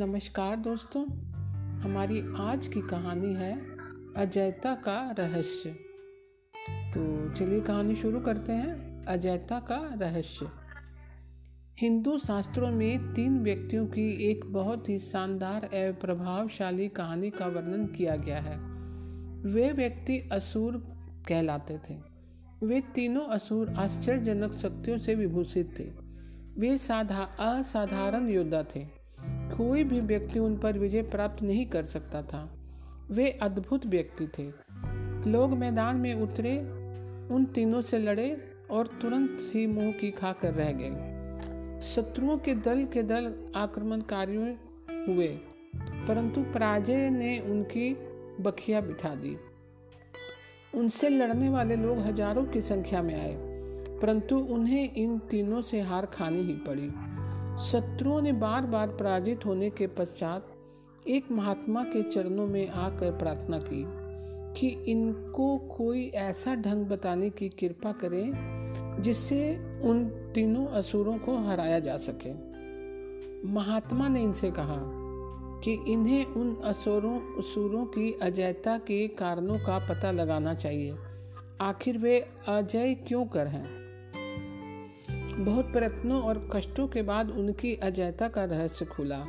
नमस्कार दोस्तों, हमारी आज की कहानी है अजयता का रहस्य। तो चलिए कहानी शुरू करते हैं अजयता का रहस्य। हिंदू शास्त्रों में तीन व्यक्तियों की एक बहुत ही शानदार एवं प्रभावशाली कहानी का वर्णन किया गया है। वे व्यक्ति असुर कहलाते थे। वे तीनों असुर आश्चर्यजनक शक्तियों से विभूषित थे। वे साधा असाधारण योद्धा थे। कोई भी व्यक्ति उन पर विजय प्राप्त नहीं कर सकता था। वे अद्भुत व्यक्ति थे। लोग मैदान में उतरे, उन तीनों से लड़े और तुरंत ही मुँह की खाकर रह गए। शत्रुओं के दल के दल आक्रमणकारियों हुए, परंतु पराजय ने उनकी बखिया बिठा दी। उनसे लड़ने वाले लोग हज़ारों की संख्या में आए, परंतु उन्हें इन तीनों से हार खानी ही पड़ी। शत्रुओं ने बार बार पराजित होने के पश्चात एक महात्मा के चरणों में आकर प्रार्थना की कि इनको कोई ऐसा ढंग बताने की कृपा करें जिससे उन तीनों असुरों को हराया जा सके। महात्मा ने इनसे कहा कि इन्हें उन असुरों असुरों की अजयता के कारणों का पता लगाना चाहिए। आखिर वे अजय क्यों कर हैं? बहुत प्रयत्नों और कष्टों के बाद उनकी अजयता का रहस्य खुला।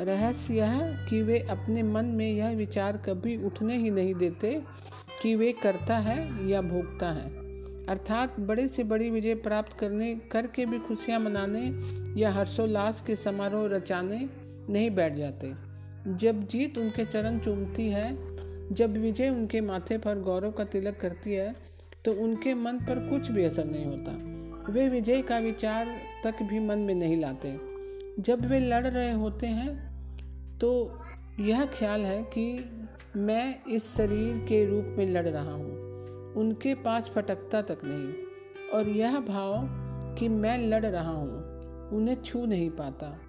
रहस्य यह कि वे अपने मन में यह विचार कभी उठने ही नहीं देते कि वे करता है या भोगता है। अर्थात बड़े से बड़ी विजय प्राप्त करने, करके भी खुशियाँ मनाने या हर्षोल्लास के समारोह रचाने नहीं बैठ जाते। जब जीत उनके चरण चूमती है, जब विजय उनके माथे पर गौरव का तिलक करती है तो उनके मन पर कुछ भी असर नहीं होता। वे विजय का विचार तक भी मन में नहीं लाते। जब वे लड़ रहे होते हैं तो यह ख्याल है कि मैं इस शरीर के रूप में लड़ रहा हूँ। उनके पास फटकता तक नहीं। और यह भाव कि मैं लड़ रहा हूँ, उन्हें छू नहीं पाता।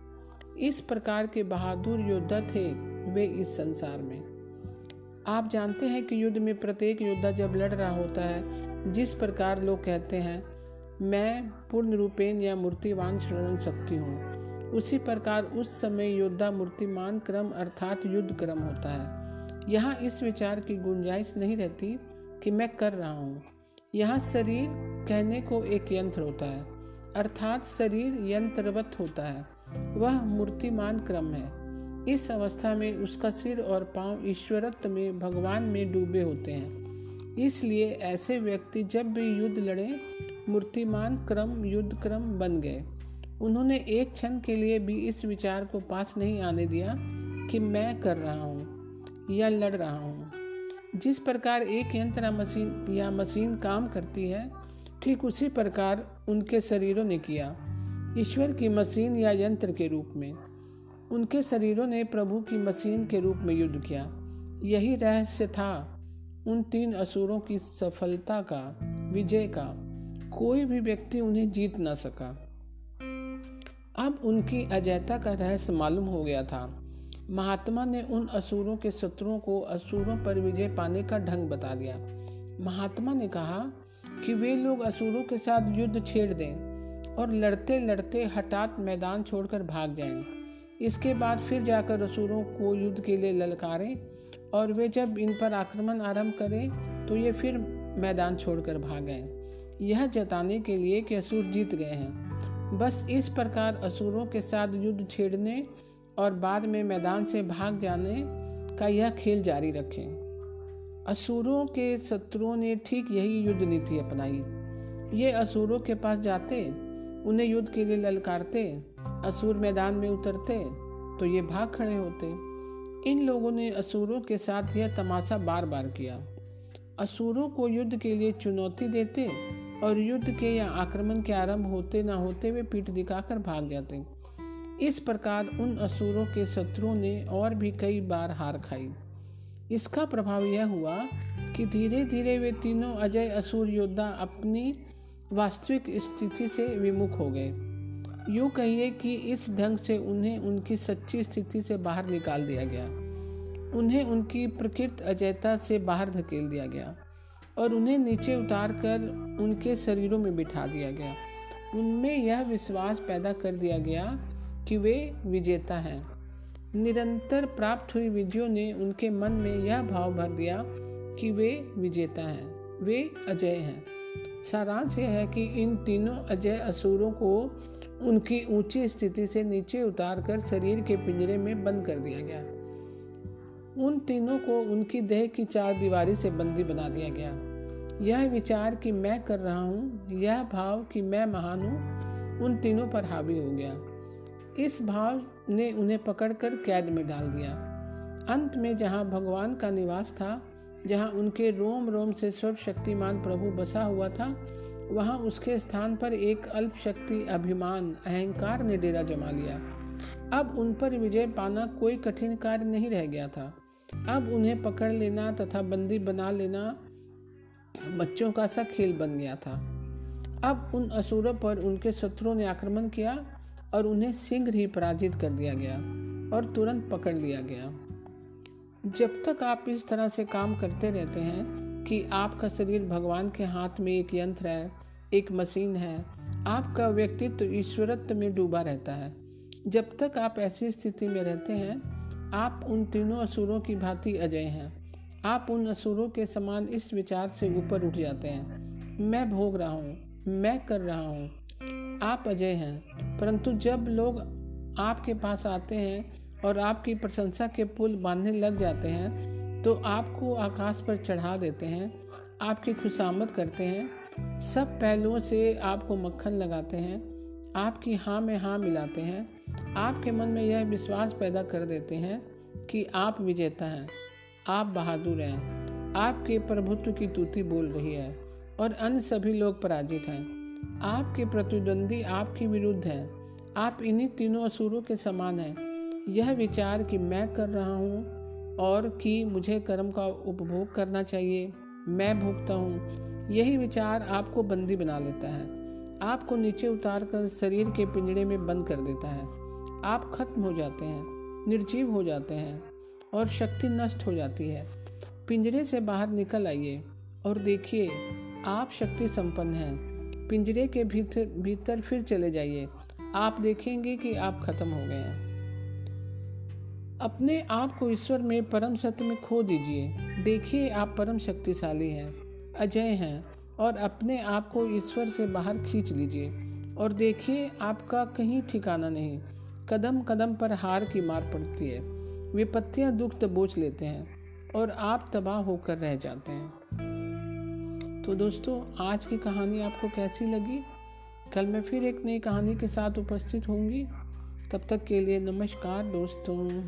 इस प्रकार के बहादुर योद्धा थे वे इस संसार में। आप जानते हैं कि युद्ध में प्रत्येक योद्धा जब लड़ रहा होता है, जिस प्रकार लोग कहते हैं मैं पूर्ण रूपेण या मूर्तिवान स्मरण शक्ति हूँ। उसी प्रकार उस समय योद्धा मूर्तिमान क्रम अर्थात युद्ध क्रम होता है। यहाँ इस विचार की गुंजाइश नहीं रहती कि मैं कर रहा हूँ। यहाँ शरीर कहने को एक यंत्र होता है, अर्थात शरीर यंत्रवत होता है। वह मूर्तिमान क्रम है। इस अवस्था में उसका सिर और पाँव ईश्वरत्व में, भगवान में डूबे होते हैं। इसलिए ऐसे व्यक्ति जब भी युद्ध लड़े मूर्तिमान क्रम, युद्ध क्रम बन गए। उन्होंने एक क्षण के लिए भी इस विचार को पास नहीं आने दिया कि मैं कर रहा हूँ या लड़ रहा हूँ। जिस प्रकार एक यंत्र मशीन या मशीन काम करती है, ठीक उसी प्रकार उनके शरीरों ने किया, ईश्वर की मशीन या यंत्र के रूप में। उनके शरीरों ने प्रभु की मशीन के रूप में युद्ध किया। यही रहस्य था उन तीन असुरों की सफलता का, विजय का। कोई भी व्यक्ति उन्हें जीत न सका। अब उनकी अजयता का रहस्य मालूम हो गया था। महात्मा ने उन असुरों के शत्रुओं को असुरों पर विजय पाने का ढंग बता दिया। महात्मा ने कहा कि वे लोग असुरों के साथ युद्ध छेड़ दें और लड़ते लड़ते हठात मैदान छोड़कर भाग जाएँ। इसके बाद फिर जाकर असुरों को युद्ध के लिए ललकारें और वे जब इन पर आक्रमण आरंभ करें तो ये फिर मैदान छोड़कर भाग गए यह जताने के लिए कि असुर जीत गए हैं। बस इस प्रकार असुरों के साथ युद्ध छेड़ने और बाद में मैदान से भाग जाने का यह खेल जारी रखें। असुरों के शत्रुओं ने ठीक यही युद्ध नीति अपनाई। ये असुरों के पास जाते, उन्हें युद्ध के लिए ललकारते, असुर मैदान में उतरते तो ये भाग खड़े होते। इन लोगों ने असुरों के साथ यह तमाशा बार बार किया। असुरों को युद्ध के लिए चुनौती देते और युद्ध के या आक्रमण के आरंभ होते न होते वे पीठ दिखाकर भाग जाते इस प्रकार उन असुरों के शत्रुओं ने और भी कई बार हार खाई। इसका प्रभाव यह हुआ कि धीरे धीरे वे तीनों अजय असुर योद्धा अपनी वास्तविक स्थिति से विमुख हो गए। यूँ कहिए कि इस ढंग से उन्हें उनकी सच्ची स्थिति से बाहर निकाल दिया गया। उन्हें उनकी प्रकृत अजयता से बाहर धकेल दिया गया। और उन्हें नीचे उतार कर उनके शरीरों में बिठा दिया गया। उनमें यह विश्वास पैदा कर दिया गया कि वे विजेता हैं। निरंतर प्राप्त हुई विजयों ने उनके मन में यह भाव भर दिया कि वे विजेता हैं, वे अजय हैं। सारांश यह है कि इन तीनों अजय असुरों को उनकी ऊँची स्थिति से नीचे उतारकर शरीर के पिंजरे में बंद कर दिया गया। उन तीनों को उनकी देह की चार दीवारी से बंदी बना दिया गया। यह विचार कि मैं कर रहा हूँ, यह भाव कि मैं महान हूँ, उन तीनों पर हावी हो गया। इस भाव ने उन्हें पकड़कर कैद में डाल दिया। अंत में जहाँ भगवान का निवास था, जहाँ उनके रोम रोम से सर्वशक्तिमान प्रभु बसा हुआ था, वहाँ उसके स्थान पर एक अल्प शक्ति अभिमान, अहंकार ने डेरा जमा लिया। अब उन पर विजय पाना कोई कठिन कार्य नहीं रह गया था। अब उन्हें पकड़ लेना तथा बंदी बना लेना बच्चों का सा खेल बन गया था। अब उन असुरों पर उनके शत्रुओं ने आक्रमण किया और उन्हें शीघ्र ही पराजित कर दिया गया और तुरंत पकड़ लिया गया। जब तक आप इस तरह से काम करते रहते हैं कि आपका शरीर भगवान के हाथ में एक यंत्र है, एक मशीन है, आपका व्यक्तित्व ईश्वरत्व में डूबा रहता है। जब तक आप ऐसी स्थिति में रहते हैं आप उन तीनों असुरों की भांति अजय हैं। आप उन असुरों के समान इस विचार से ऊपर उठ जाते हैं। मैं भोग रहा हूँ, मैं कर रहा हूँ। आप अजय हैं, परंतु जब लोग आपके पास आते हैं और आपकी प्रशंसा के पुल बांधने लग जाते हैं तो आपको आकाश पर चढ़ा देते हैं, आपकी खुशामद करते हैं, सब पहलुओं से आपको मक्खन लगाते हैं, आपकी हाँ में हाँ मिलाते हैं आपके मन में यह विश्वास पैदा कर देते हैं कि आप विजेता हैं, आप बहादुर हैं, आपके प्रभुत्व की तूती बोल रही है और अन्य सभी लोग पराजित हैं। आपके प्रतिद्वंदी आपके विरुद्ध हैं, आप इन्हीं तीनों असुरों के समान हैं। यह विचार कि मैं कर रहा हूँ और कि मुझे कर्म का उपभोग करना चाहिए, मैं भोगता हूँ, यही विचार आपको बंदी बना लेता है। आपको नीचे उतार कर शरीर के पिंजड़े में बंद कर देता है। आप खत्म हो जाते हैं, निर्जीव हो जाते हैं और शक्ति नष्ट हो जाती है। पिंजरे से बाहर निकल आइए और देखिए, आप शक्ति संपन्न हैं। पिंजरे के भीतर भीतर फिर चले जाइए। आप देखेंगे कि आप खत्म हो गए हैं। अपने आप को ईश्वर में परम सत्य में खो दीजिए। देखिए, आप परम शक्तिशाली हैं, अजय हैं और अपने आप को ईश्वर से बाहर खींच लीजिए। और देखिए, आपका कहीं ठिकाना नहीं। कदम कदम पर हार की मार पड़ती है। विपत्तियाँ दुख दबोच लेते हैं और आप तबाह होकर रह जाते हैं। तो दोस्तों, आज की कहानी आपको कैसी लगी? कल मैं फिर एक नई कहानी के साथ उपस्थित होंगी। तब तक के लिए नमस्कार दोस्तों।